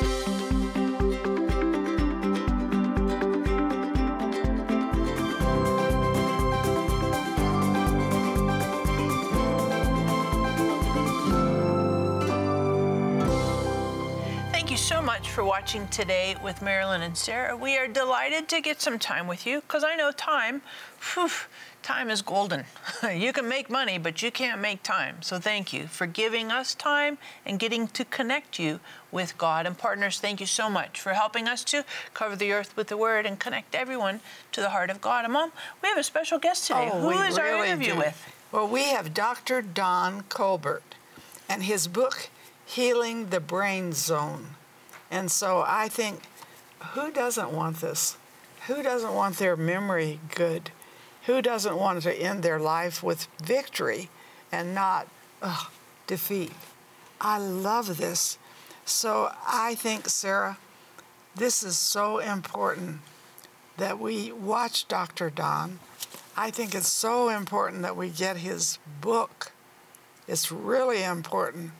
Bye. For watching today with Marilyn and Sarah. We are delighted to get some time with you because I know time, whew, time is golden. you can make money, but you can't make time. So thank you for giving us time and getting to connect you with God. And partners, thank you so much for helping us to cover the earth with the word and connect everyone to the heart of God. And Mom, we have a special guest today. Oh, Who is really our interview do. with? Well, we have Dr. Don Colbert and his book, Healing the Brain Zone. And so I think, who doesn't want this? Who doesn't want their memory good? Who doesn't want to end their life with victory and not ugh, defeat? I love this. So I think, Sarah, this is so important that we watch Dr. Don. I think it's so important that we get his book. It's really important.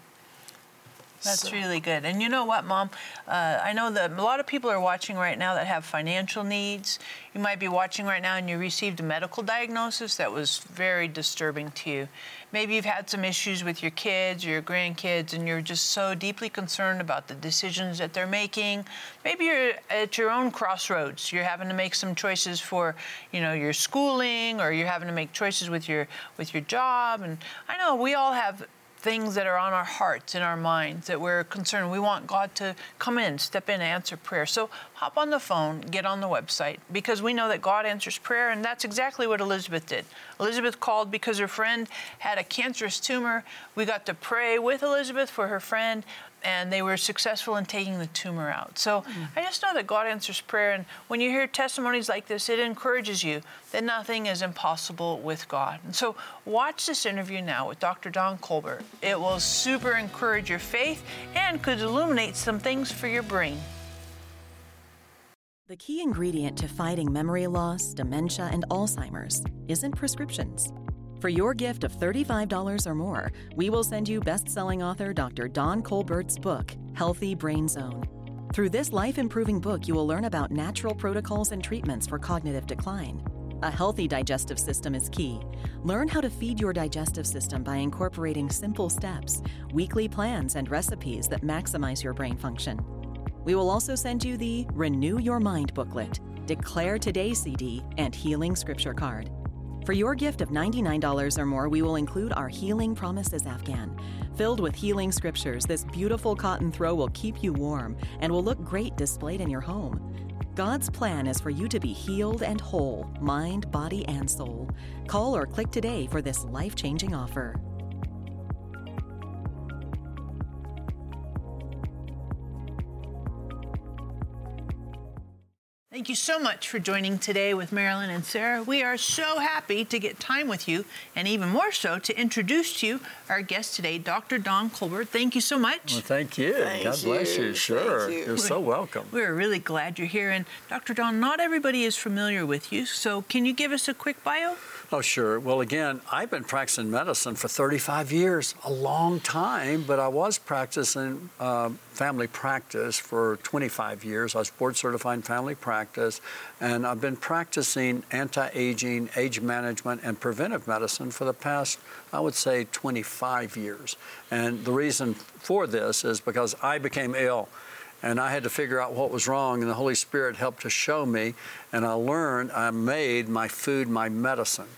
That's So- really good. And you know what, Mom? Uh, I know that a lot of people are watching right now that have financial needs. You might be watching right now and you received a medical diagnosis that was very disturbing to you. Maybe you've had some issues with your kids or your grandkids and you're just so deeply concerned about the decisions that they're making. Maybe you're at your own crossroads. You're having to make some choices for, you know, your schooling or you're having to make choices with your with your job and I know we all have things that are on our hearts and our minds that we're concerned. We want God to come in, step in, answer prayer. So hop on the phone, get on the website, because we know that God answers prayer, and that's exactly what Elizabeth did. Elizabeth called because her friend had a cancerous tumor. We got to pray with Elizabeth for her friend, and they were successful in taking the tumor out. So I just know that God answers prayer, and when you hear testimonies like this, it encourages you that nothing is impossible with God. And so watch this interview now with Dr. Don Colbert. It will super encourage your faith and could illuminate some things for your brain. The key ingredient to fighting memory loss, dementia, and Alzheimer's isn't prescriptions. For your gift of $35 or more, we will send you best-selling author Dr. Don Colbert's book, Healthy Brain Zone. Through this life-improving book, you will learn about natural protocols and treatments for cognitive decline. A healthy digestive system is key. Learn how to feed your digestive system by incorporating simple steps, weekly plans, and recipes that maximize your brain function. We will also send you the Renew Your Mind booklet, Declare Today CD, and Healing Scripture card. For your gift of $99 or more, we will include our Healing Promises Afghan. Filled with healing scriptures, this beautiful cotton throw will keep you warm and will look great displayed in your home. God's plan is for you to be healed and whole, mind, body, and soul. Call or click today for this life changing offer. Thank you so much for joining today with Marilyn and Sarah. We are so happy to get time with you, and even more so to introduce to you our guest today, Dr. Don Colbert. Thank you so much. Well, thank you. Thank God bless you. you. Sure. Thank you. are so welcome. We're really glad you're here. And Dr. Don, not everybody is familiar with you, so can you give us a quick bio? Oh, sure. Well, again, I've been practicing medicine for 35 years, a long time, but I was practicing uh, family practice for 25 years. I was board certified in family practice, and I've been practicing anti aging, age management, and preventive medicine for the past, I would say, 25 years. And the reason for this is because I became ill. and I had to figure out what was wrong, and the Holy Spirit helped to show me. And I learned, I made my food my medicine.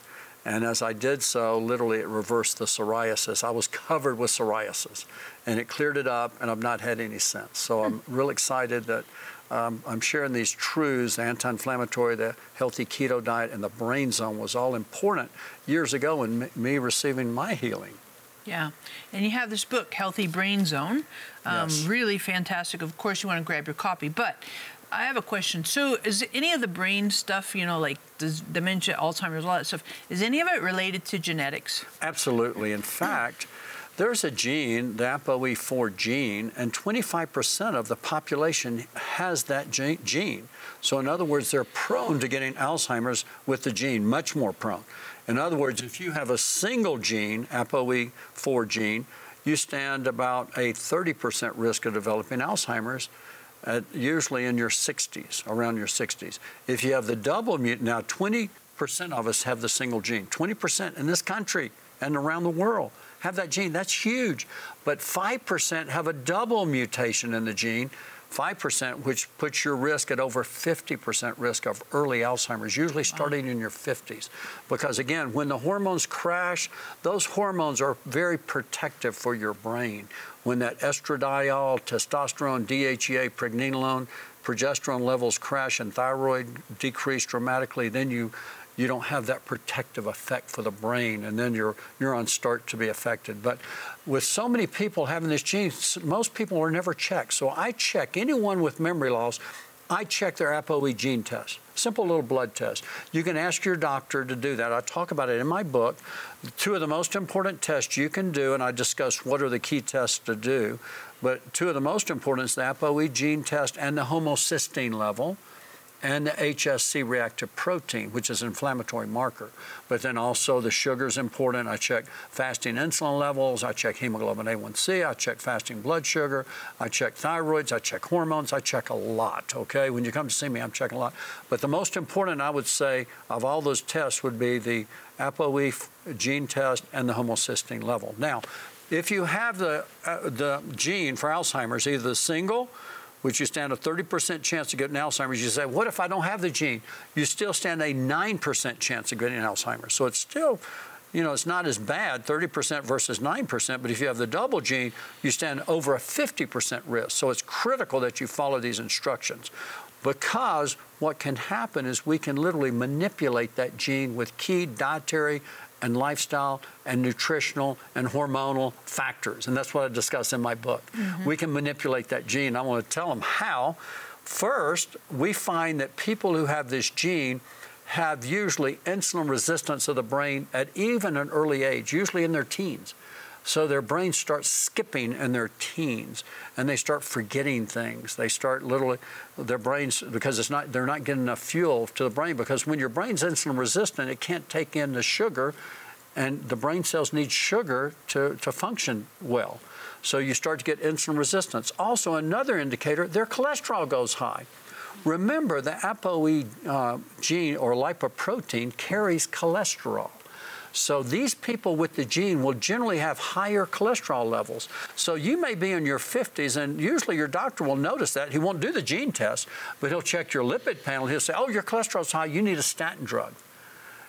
And as I did so, literally it reversed the psoriasis. I was covered with psoriasis, and it cleared it up, and I've not had any since. So I'm real excited that um, I'm sharing these truths the anti inflammatory, the healthy keto diet, and the brain zone was all important years ago in me- me receiving my healing. Yeah, and you have this book, Healthy Brain Zone. Um, Yes. Really fantastic. Of course, you want to grab your copy, but I have a question. So, is any of the brain stuff, you know, like dementia, Alzheimer's, all that stuff, is any of it related to genetics? Absolutely. In fact, there's a gene, the ApoE4 gene, and 25% of the population has that gene. So, in other words, they're prone to getting Alzheimer's with the gene, much more prone. In other words, if you have a single gene, ApoE4 gene, you stand about a 30% risk of developing Alzheimer's. At, usually in your 60s, around your 60s. If you have the double mutant, now 20% of us have the single gene. 20% in this country and around the world have that gene. That's huge. But 5% have a double mutation in the gene. 5%, which puts your risk at over 50% risk of early Alzheimer's, usually starting wow. in your 50s. Because again, when the hormones crash, those hormones are very protective for your brain. When that estradiol, testosterone, DHEA, pregnenolone, progesterone levels crash and thyroid decrease dramatically, then you you don't have that protective effect for the brain, and then your neurons start to be affected. But with so many people having this gene, most people are never checked. So I check anyone with memory loss. I check their ApoE gene test. Simple little blood test. You can ask your doctor to do that. I talk about it in my book. Two of the most important tests you can do, and I discuss what are the key tests to do. But two of the most important is the ApoE gene test and the homocysteine level and the HSC reactive protein, which is an inflammatory marker. But then also the sugar is important. I check fasting insulin levels, I check hemoglobin A1C, I check fasting blood sugar, I check thyroids, I check hormones, I check a lot, okay? When you come to see me, I'm checking a lot. But the most important, I would say, of all those tests would be the ApoE gene test and the homocysteine level. Now, if you have the, uh, the gene for Alzheimer's, either the single which you stand a 30% chance of getting Alzheimer's. You say, what if I don't have the gene? You still stand a 9% chance of getting Alzheimer's. So it's still, you know, it's not as bad, 30% versus 9%, but if you have the double gene, you stand over a 50% risk. So it's critical that you follow these instructions because what can happen is we can literally manipulate that gene with key dietary and lifestyle and nutritional and hormonal factors. And that's what I discuss in my book. Mm-hmm. We can manipulate that gene. I want to tell them how. First, we find that people who have this gene have usually insulin resistance of the brain at even an early age, usually in their teens. So their brains start skipping in their teens and they start forgetting things. They start literally, their brains, because it's not, they're not getting enough fuel to the brain because when your brain's insulin resistant, it can't take in the sugar and the brain cells need sugar to, to function well. So you start to get insulin resistance. Also, another indicator, their cholesterol goes high. Remember, the ApoE uh, gene or lipoprotein carries cholesterol. So these people with the gene will generally have higher cholesterol levels. So you may be in your 50s, and usually your doctor will notice that. He won't do the gene test, but he'll check your lipid panel. He'll say, "Oh, your cholesterol's high. You need a statin drug."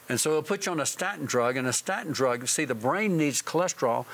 And so he'll put you on a statin drug, and a statin drug. See, the brain needs cholesterol,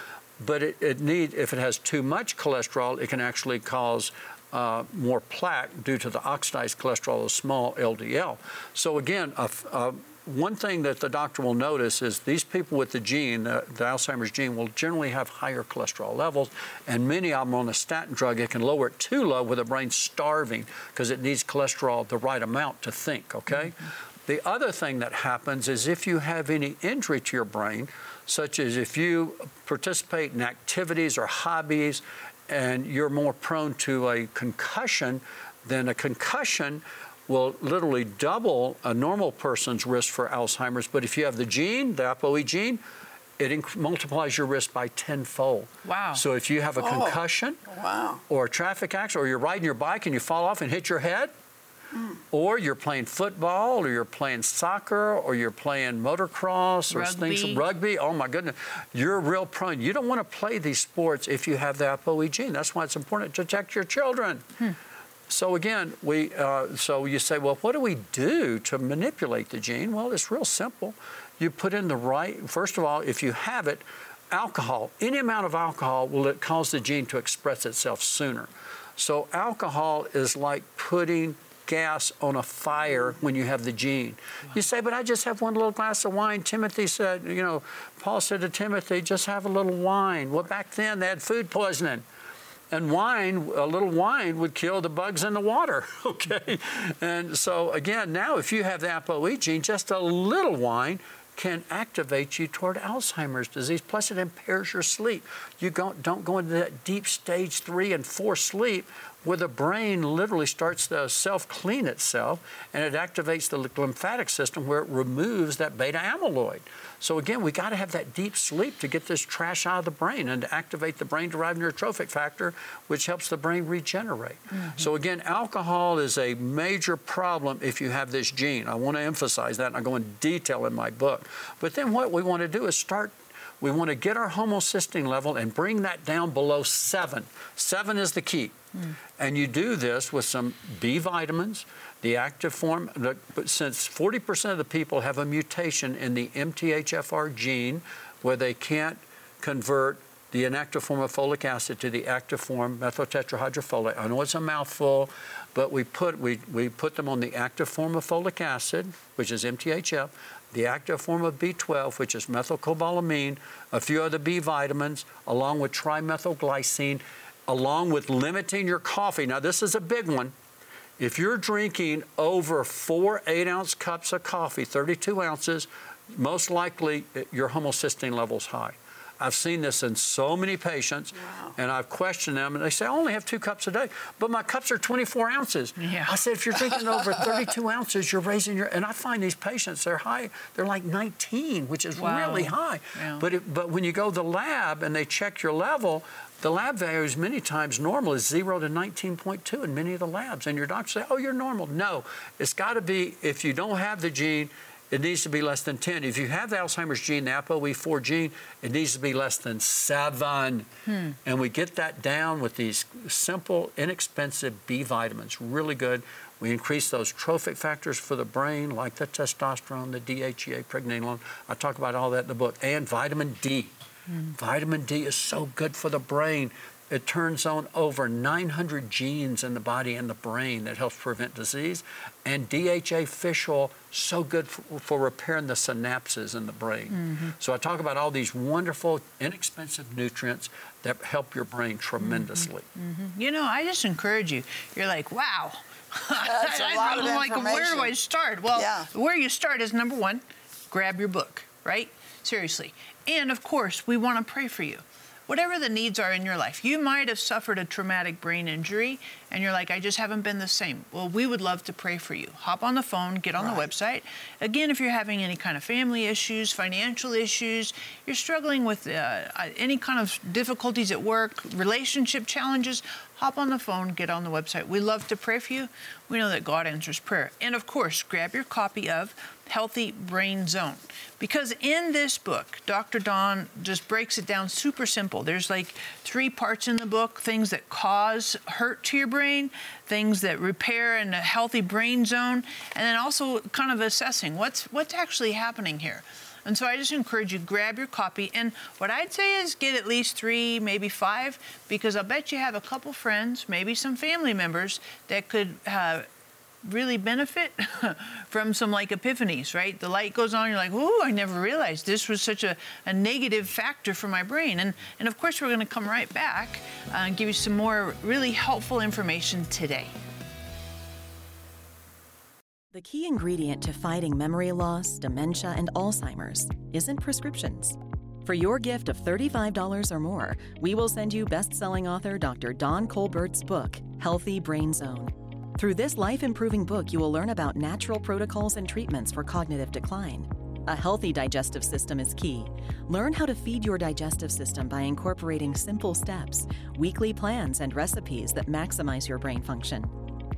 but it, it need if it has too much cholesterol, it can actually cause uh, more plaque due to the oxidized cholesterol, the small LDL. So again, a, a one thing that the doctor will notice is these people with the gene, the, the, Alzheimer's gene, will generally have higher cholesterol levels, and many of them on a statin drug, it can lower it too low where the brain's starving because it needs cholesterol the right amount to think, okay? Mm-hmm. The other thing that happens is if you have any injury to your brain, such as if you participate in activities or hobbies and you're more prone to a concussion, then a concussion will literally double a normal person's risk for Alzheimer's. But if you have the gene, the ApoE gene, it inc- multiplies your risk by tenfold. Wow. So if you have a oh, concussion wow. or a traffic accident or you're riding your bike and you fall off and hit your head, mm. or you're playing football or you're playing soccer or you're playing motocross or rugby. things rugby, oh my goodness, you're real prone. You don't want to play these sports if you have the ApoE gene. That's why it's important to protect your children. Hmm. So again, we uh, so you say, well, what do we do to manipulate the gene? Well, it's real simple. You put in the right. First of all, if you have it, alcohol, any amount of alcohol will cause the gene to express itself sooner. So alcohol is like putting gas on a fire when you have the gene. You say, but I just have one little glass of wine. Timothy said, you know, Paul said to Timothy, just have a little wine. Well, back then they had food poisoning and wine, a little wine would kill the bugs in the water, okay? And so again, now if you have the ApoE gene, just a little wine can activate you toward Alzheimer's disease. Plus, it impairs your sleep. You don't, don't go into that deep stage three and four sleep where the brain literally starts to self clean itself and it activates the lymphatic system where it removes that beta amyloid. So, again, we got to have that deep sleep to get this trash out of the brain and to activate the brain derived neurotrophic factor, which helps the brain regenerate. Mm-hmm. So, again, alcohol is a major problem if you have this gene. I want to emphasize that, and I go in detail in my book. But then what we want to do is start we want to get our homocysteine level and bring that down below seven. Seven is the key. Mm. And you do this with some B vitamins, the active form, but since 40% of the people have a mutation in the MTHFR gene where they can't convert the inactive form of folic acid to the active form methyltetrahydrofolate. I know it's a mouthful, but we put, we, we put them on the active form of folic acid, which is MTHF, the active form of B12, which is methylcobalamin, a few other B vitamins, along with trimethylglycine, along with limiting your coffee. Now, this is a big one. If you're drinking over four eight ounce cups of coffee, 32 ounces, most likely eh, your homocysteine level is high. I've seen this in so many patients, wow. and I've questioned them, and they say, I only have two cups a day, but my cups are 24 ounces. Yeah. I said, if you're drinking over 32 ounces, you're raising your, and I find these patients, they're high, they're like 19, which is wow. really high. Yeah. But, it, but when you go to the lab and they check your level, the lab values many times normal is 0 to 19.2 in many of the labs. And your doctor say, oh, you're normal. No, it's got to be, if you don't have the gene, it needs to be less than 10. If you have the Alzheimer's gene, the ApoE4 gene, it needs to be less than 7. Hmm. And we get that down with these simple, inexpensive B vitamins. Really good. We increase those trophic factors for the brain, like the testosterone, the DHEA, pregnenolone. I talk about all that in the book. And vitamin D. Hmm. Vitamin D is so good for the brain. It turns on over 900 genes in the body and the brain that helps prevent disease. And DHA fish oil, so good for, for repairing the synapses in the brain. Mm-hmm. So I talk about all these wonderful, inexpensive nutrients that help your brain tremendously. Mm-hmm. mm-hmm. You know, I just encourage you. You're like, wow. That's a lot of like, where do I start? Well, yeah. where you start is number one, grab your book, right? Seriously. And of course, we want to pray for you whatever the needs are in your life. You might have suffered a traumatic brain injury and you're like, I just haven't been the same. Well, we would love to pray for you. Hop on the phone, get on right. the website. Again, if you're having any kind of family issues, financial issues, you're struggling with uh, any kind of difficulties at work, relationship challenges, hop on the phone, get on the website. We love to pray for you. We know that God answers prayer. And of course, grab your copy of Healthy Brain Zone. Because in this book, Dr. Don just breaks it down super simple. There's like three parts in the book things that cause hurt to your brain, things that repair in a healthy brain zone, and then also kind of assessing what's, what's actually happening here. And so I just encourage you grab your copy. And what I'd say is get at least three, maybe five, because I'll bet you have a couple friends, maybe some family members that could uh, really benefit from some like epiphanies, right? The light goes on, you're like, ooh, I never realized this was such a, a negative factor for my brain. And, and of course, we're going to come right back uh, and give you some more really helpful information today. The key ingredient to fighting memory loss, dementia, and Alzheimer's isn't prescriptions. For your gift of $35 or more, we will send you best-selling author Dr. Don Colbert's book, Healthy Brain Zone. Through this life-improving book, you will learn about natural protocols and treatments for cognitive decline. A healthy digestive system is key. Learn how to feed your digestive system by incorporating simple steps, weekly plans, and recipes that maximize your brain function.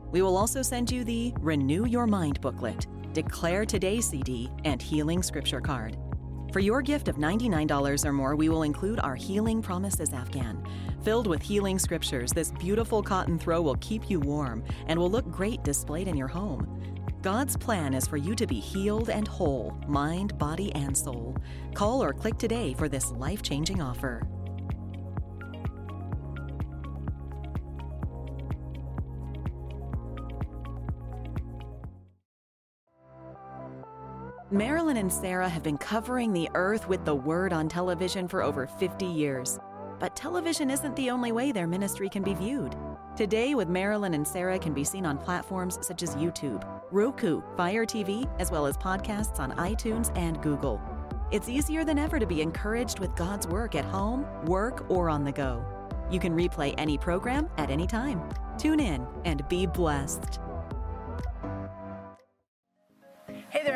We will also send you the Renew Your Mind booklet, Declare Today CD, and Healing Scripture card. For your gift of $99 or more, we will include our Healing Promises Afghan. Filled with healing scriptures, this beautiful cotton throw will keep you warm and will look great displayed in your home. God's plan is for you to be healed and whole, mind, body, and soul. Call or click today for this life changing offer. Marilyn and Sarah have been covering the earth with the word on television for over 50 years. But television isn't the only way their ministry can be viewed. Today with Marilyn and Sarah can be seen on platforms such as YouTube, Roku, Fire TV, as well as podcasts on iTunes and Google. It's easier than ever to be encouraged with God's work at home, work, or on the go. You can replay any program at any time. Tune in and be blessed.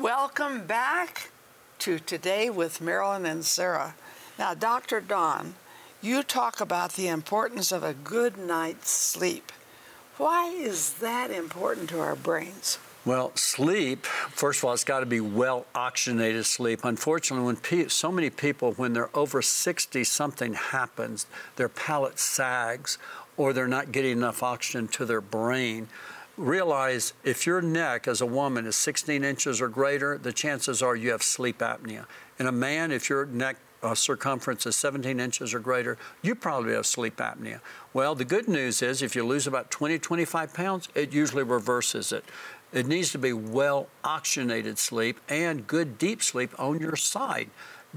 Welcome back to Today with Marilyn and Sarah. Now, Dr. Don, you talk about the importance of a good night's sleep. Why is that important to our brains? Well, sleep, first of all, it's got to be well oxygenated sleep. Unfortunately, when pe- so many people, when they're over 60, something happens, their palate sags or they're not getting enough oxygen to their brain. Realize if your neck as a woman is 16 inches or greater, the chances are you have sleep apnea. In a man, if your neck uh, circumference is 17 inches or greater, you probably have sleep apnea. Well, the good news is if you lose about 20, 25 pounds, it usually reverses it. It needs to be well oxygenated sleep and good deep sleep on your side.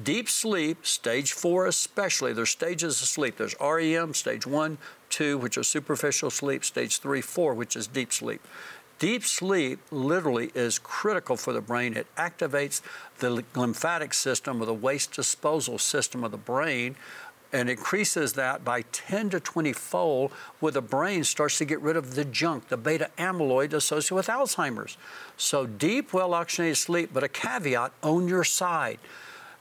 Deep sleep, stage four especially, there's stages of sleep. There's REM, stage one, two, which is superficial sleep, stage three, four, which is deep sleep. Deep sleep literally is critical for the brain. It activates the lymphatic system or the waste disposal system of the brain and increases that by 10 to 20 fold where the brain starts to get rid of the junk, the beta amyloid associated with Alzheimer's. So deep, well oxygenated sleep, but a caveat on your side.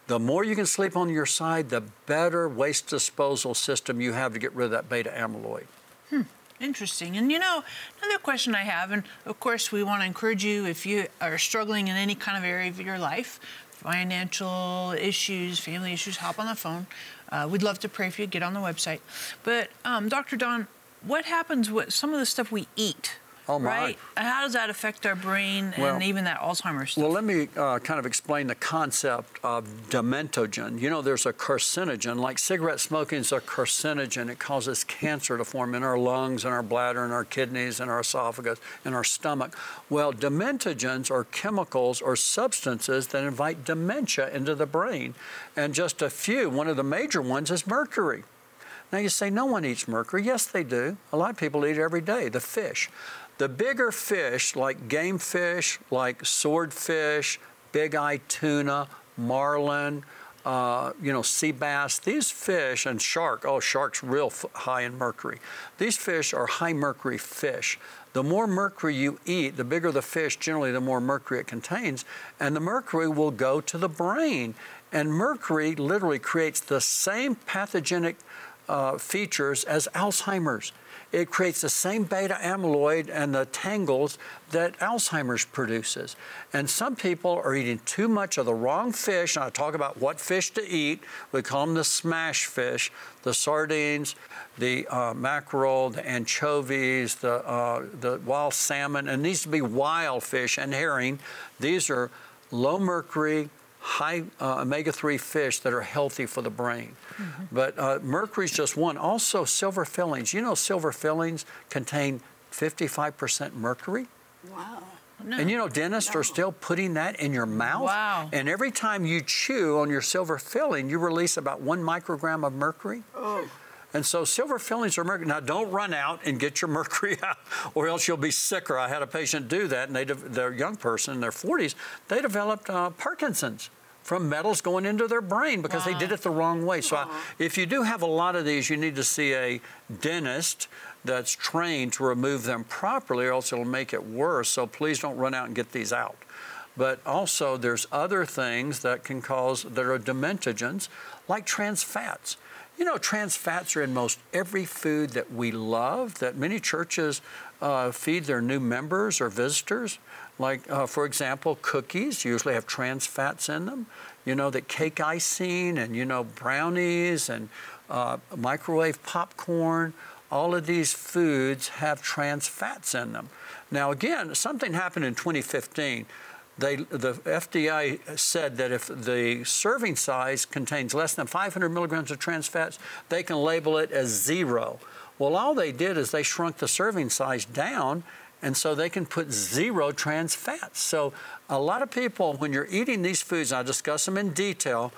The more you can sleep on your side, the better waste disposal system you have to get rid of that beta amyloid. Hmm. Interesting. And you know, another question I have, and of course, we want to encourage you if you are struggling in any kind of area of your life, financial issues, family issues, hop on the phone. Uh, we'd love to pray for you. Get on the website. But um, Dr. Don, what happens with some of the stuff we eat? Oh, my. Right. And how does that affect our brain Well- and even that Alzheimer's stuff? Well, let me uh, kind of explain the concept of dementogen. You know, there's a carcinogen, like cigarette smoking is a carcinogen. It causes cancer to form in our lungs, and our bladder, and our kidneys, and our esophagus, and our stomach. Well, dementogens are chemicals or substances that invite dementia into the brain. And just a few, one of the major ones is mercury. Now you say no one eats mercury. Yes, they do. A lot of people eat it every day, the fish. The bigger fish, like game fish, like swordfish, big eye tuna, marlin, uh, you know, sea bass, these fish, and shark, oh, shark's real f- high in mercury. These fish are high mercury fish. The more mercury you eat, the bigger the fish, generally, the more mercury it contains, and the mercury will go to the brain. And mercury literally creates the same pathogenic uh, features as Alzheimer's. It creates the same beta amyloid and the tangles that Alzheimer's produces. And some people are eating too much of the wrong fish. And I talk about what fish to eat. We call them the smash fish, the sardines, the uh, mackerel, the anchovies, the, uh, the wild salmon. And these to be wild fish and herring. These are low mercury, high uh, omega 3 fish that are healthy for the brain. Mm-hmm. But uh, mercury is just one. Also, silver fillings. You know, silver fillings contain 55% mercury. Wow. No. And you know, dentists are still putting that in your mouth. Wow. And every time you chew on your silver filling, you release about one microgram of mercury. Oh. And so silver fillings are mercury. Now, don't run out and get your mercury out, or else you'll be sicker. I had a patient do that, and they, de- they're a young person in their 40s. They developed uh, Parkinson's from metals going into their brain because they did it the wrong way. So, I, if you do have a lot of these, you need to see a dentist that's trained to remove them properly, or else it'll make it worse. So, please don't run out and get these out. But also, there's other things that can cause that are dementogens, like trans fats. You know, trans fats are in most every food that we love, that many churches uh, feed their new members or visitors. Like, uh, for example, cookies usually have trans fats in them. You know, that cake icing and, you know, brownies and uh, microwave popcorn, all of these foods have trans fats in them. Now, again, something happened in 2015. They, the FDA said that if the serving size contains less than 500 milligrams of trans fats, they can label it as zero. Well, all they did is they shrunk the serving size down, and so they can put zero trans fats. So, a lot of people, when you're eating these foods, and I discuss them in detail,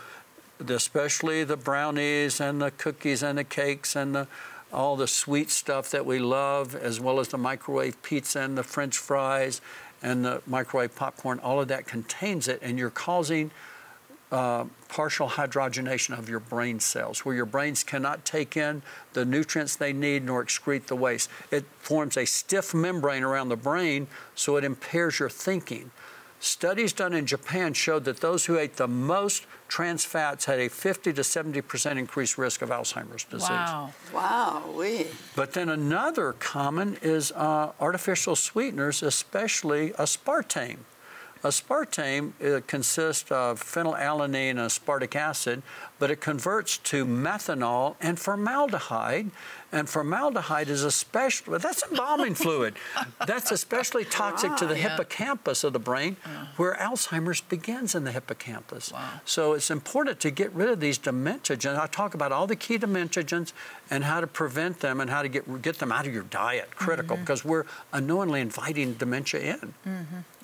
especially the brownies and the cookies and the cakes and the all the sweet stuff that we love, as well as the microwave pizza and the french fries and the microwave popcorn, all of that contains it, and you're causing uh, partial hydrogenation of your brain cells, where your brains cannot take in the nutrients they need nor excrete the waste. It forms a stiff membrane around the brain, so it impairs your thinking. Studies done in Japan showed that those who ate the most trans fats had a 50 to 70 percent increased risk of Alzheimer's disease. Wow. Wow, we. But then another common is uh, artificial sweeteners, especially aspartame. Aspartame uh, consists of phenylalanine and aspartic acid, but it converts to methanol and formaldehyde. And formaldehyde is especially, that's embalming fluid. That's especially toxic to the Yeah. hippocampus of the brain, where Alzheimer's begins in the hippocampus. Wow. So it's important to get rid of these dementiagens. I talk about all the key dementiagens and how to prevent them and how to get, get them out of your diet, critical, because we're unknowingly inviting dementia in.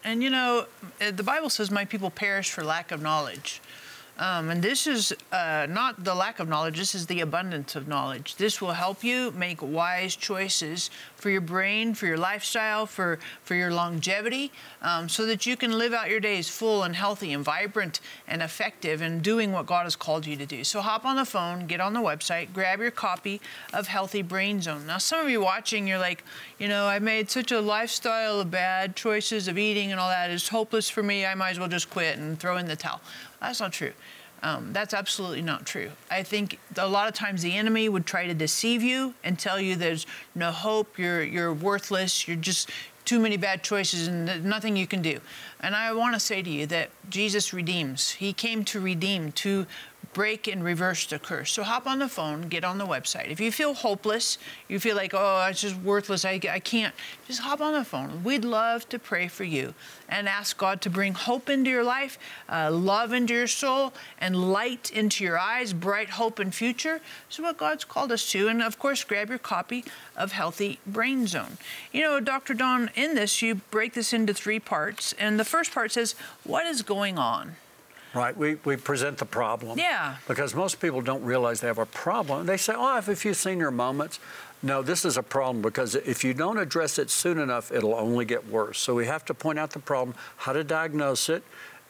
And you know, uh, the Bible says, My people perish for lack of knowledge. Um, and this is uh, not the lack of knowledge, this is the abundance of knowledge. This will help you make wise choices for your brain, for your lifestyle, for, for your longevity, um, so that you can live out your days full and healthy and vibrant and effective and doing what God has called you to do. So hop on the phone, get on the website, grab your copy of Healthy Brain Zone. Now, some of you watching, you're like, you know, I made such a lifestyle of bad choices of eating and all that. It's hopeless for me. I might as well just quit and throw in the towel. That's not true. Um, that's absolutely not true. I think a lot of times the enemy would try to deceive you and tell you there's no hope, you're, you're worthless, you're just too many bad choices and nothing you can do. And I want to say to you that Jesus redeems. He came to redeem, to break and reverse the curse. So hop on the phone, get on the website. If you feel hopeless, you feel like, oh, it's just worthless, I, I can't, just hop on the phone. We'd love to pray for you and ask God to bring hope into your life, uh, love into your soul, and light into your eyes, bright hope and future. This is what God's called us to. And of course, grab your copy of Healthy Brain Zone. You know, Dr. Don, in this, you break this into three parts. And the first part says, what is going on? Right, we, we present the problem. Yeah. Because most people don't realize they have a problem. They say, oh, I have a few senior moments. No, this is a problem because if you don't address it soon enough, it'll only get worse. So we have to point out the problem, how to diagnose it,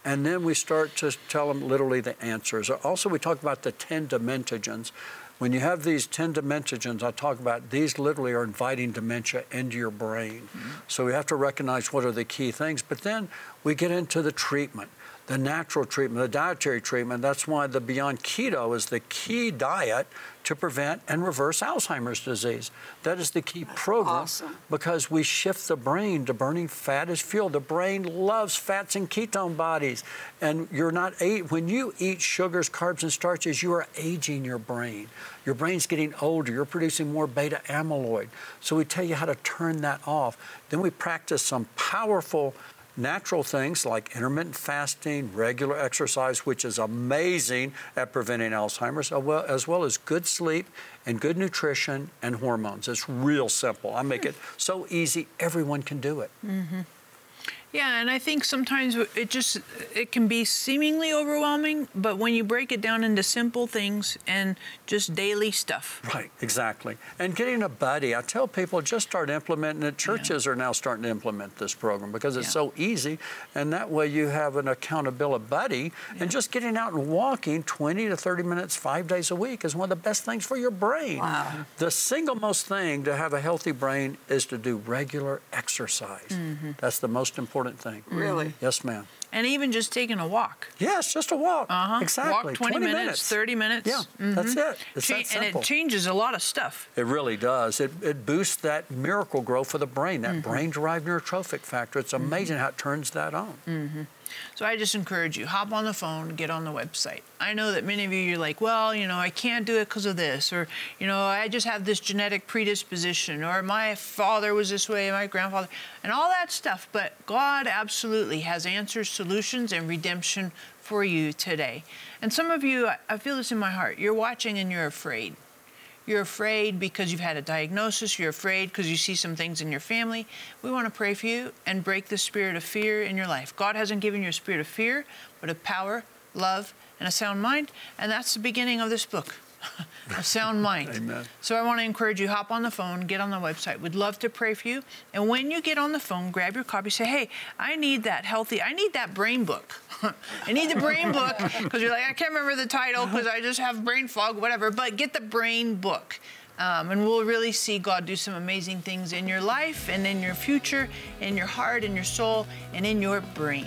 and then we start to tell them literally the answers. Also, we talk about the 10 dementiagens. When you have these 10 dementiagens, I talk about these literally are inviting dementia into your brain. Mm-hmm. So we have to recognize what are the key things. But then we get into the treatment the natural treatment, the dietary treatment. That's why the Beyond Keto is the key diet to prevent and reverse Alzheimer's disease. That is the key program awesome. because we shift the brain to burning fat as fuel. The brain loves fats and ketone bodies. And you're not a- when you eat sugars, carbs, and starches, you are aging your brain. Your brain's getting older. You're producing more beta amyloid. So we tell you how to turn that off. Then we practice some powerful natural things like intermittent fasting, regular exercise, which is amazing at preventing Alzheimer's, as well, as good sleep and good nutrition and hormones. It's real simple. I make it so easy, everyone can do it. Mm-hmm. Yeah, and I think sometimes it just it can be seemingly overwhelming, but when you break it down into simple things and just daily stuff. Right, exactly. And getting a buddy, I tell people just start implementing it. Churches are now starting to implement this program because it's Yeah. so easy, and that way you have an accountability buddy. And just getting out and walking 20 to 30 minutes five days a week is one of the best things for your brain. Wow. The single most thing to have a healthy brain is to do regular exercise. Mm-hmm. That's the most important thing. Really? Yes, ma'am. And even just taking a walk. Yes, just a walk. Uh-huh. Exactly. Walk 20, minutes, 30 minutes. Yeah, that's it. It's Cha- that and it changes a lot of stuff. It really does. It, it boosts that miracle growth for the brain, Mm-hmm. that brain-derived neurotrophic factor. It's amazing how it turns that on. Mm. So I just encourage you, hop on the phone, get on the website. I know that many of you, you're like, well, you know, I can't do it because of this, or, you know, I just have this genetic predisposition, or my father was this way, my grandfather, and all that stuff. But God absolutely has answers, solutions, and redemption for you today. And some of you, I- feel this in my heart, you're watching and you're afraid. You're afraid because you've had a diagnosis. You're afraid because you see some things in your family. We want to pray for you and break the spirit of fear in your life. God hasn't given you a spirit of fear, but of power, love, and a sound mind. And that's the beginning of this book a sound mind. Amen. So I want to encourage you hop on the phone, get on the website. We'd love to pray for you. And when you get on the phone, grab your copy, say, "Hey, I need that healthy. I need that brain book. I need the brain book because you're like, I can't remember the title because I just have brain fog, whatever. But get the brain book." Um, and we'll really see God do some amazing things in your life and in your future, in your heart, in your soul, and in your brain.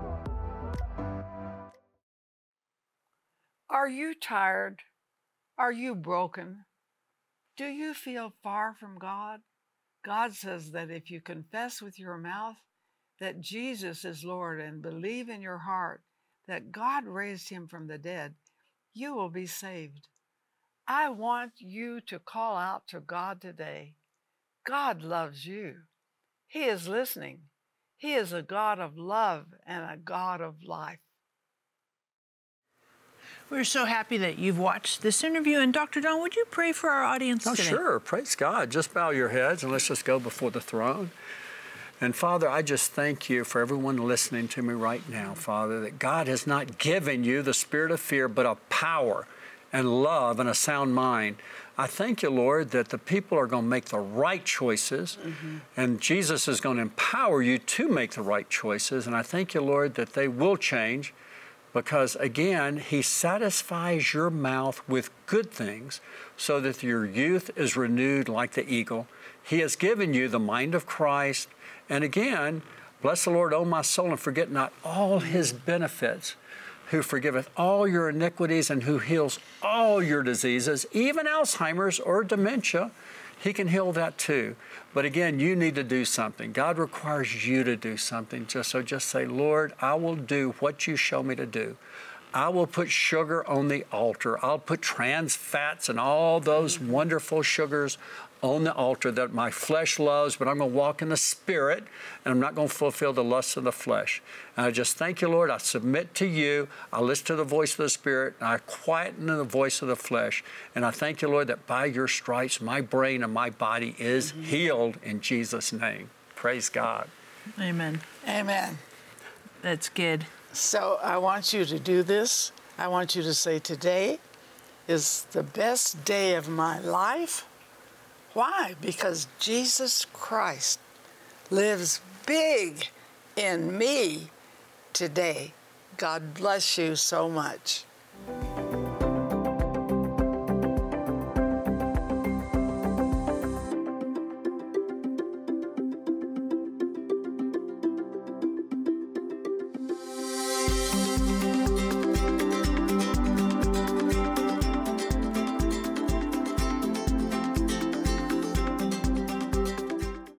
Are you tired? Are you broken? Do you feel far from God? God says that if you confess with your mouth that Jesus is Lord and believe in your heart that God raised him from the dead, you will be saved. I want you to call out to God today. God loves you. He is listening. He is a God of love and a God of life. We're so happy that you've watched this interview. And Dr. Don, would you pray for our audience Oh, today? sure. Praise God. Just bow your heads and let's just go before the throne. And Father, I just thank you for everyone listening to me right now, Father, that God has not given you the spirit of fear, but of power and love and a sound mind. I thank you, Lord, that the people are going to make the right choices, mm-hmm. and Jesus is going to empower you to make the right choices. And I thank you, Lord, that they will change because again, He satisfies your mouth with good things so that your youth is renewed like the eagle. He has given you the mind of Christ. And again, bless the Lord, O my soul, and forget not all His benefits, who forgiveth all your iniquities and who heals all your diseases, even Alzheimer's or dementia. He can heal that too. But again, you need to do something. God requires you to do something. Just so just say, Lord, I will do what you show me to do. I will put sugar on the altar. I'll put trans fats and all those wonderful sugars on the altar that my flesh loves, but I'm going to walk in the spirit and I'm not going to fulfill the lusts of the flesh. And I just thank you, Lord. I submit to you. I listen to the voice of the spirit and I quieten the voice of the flesh. And I thank you, Lord, that by your stripes, my brain and my body is mm-hmm. healed in Jesus' name. Praise God. Amen. Amen. That's good. So I want you to do this. I want you to say, Today is the best day of my life. Why? Because Jesus Christ lives big in me today. God bless you so much.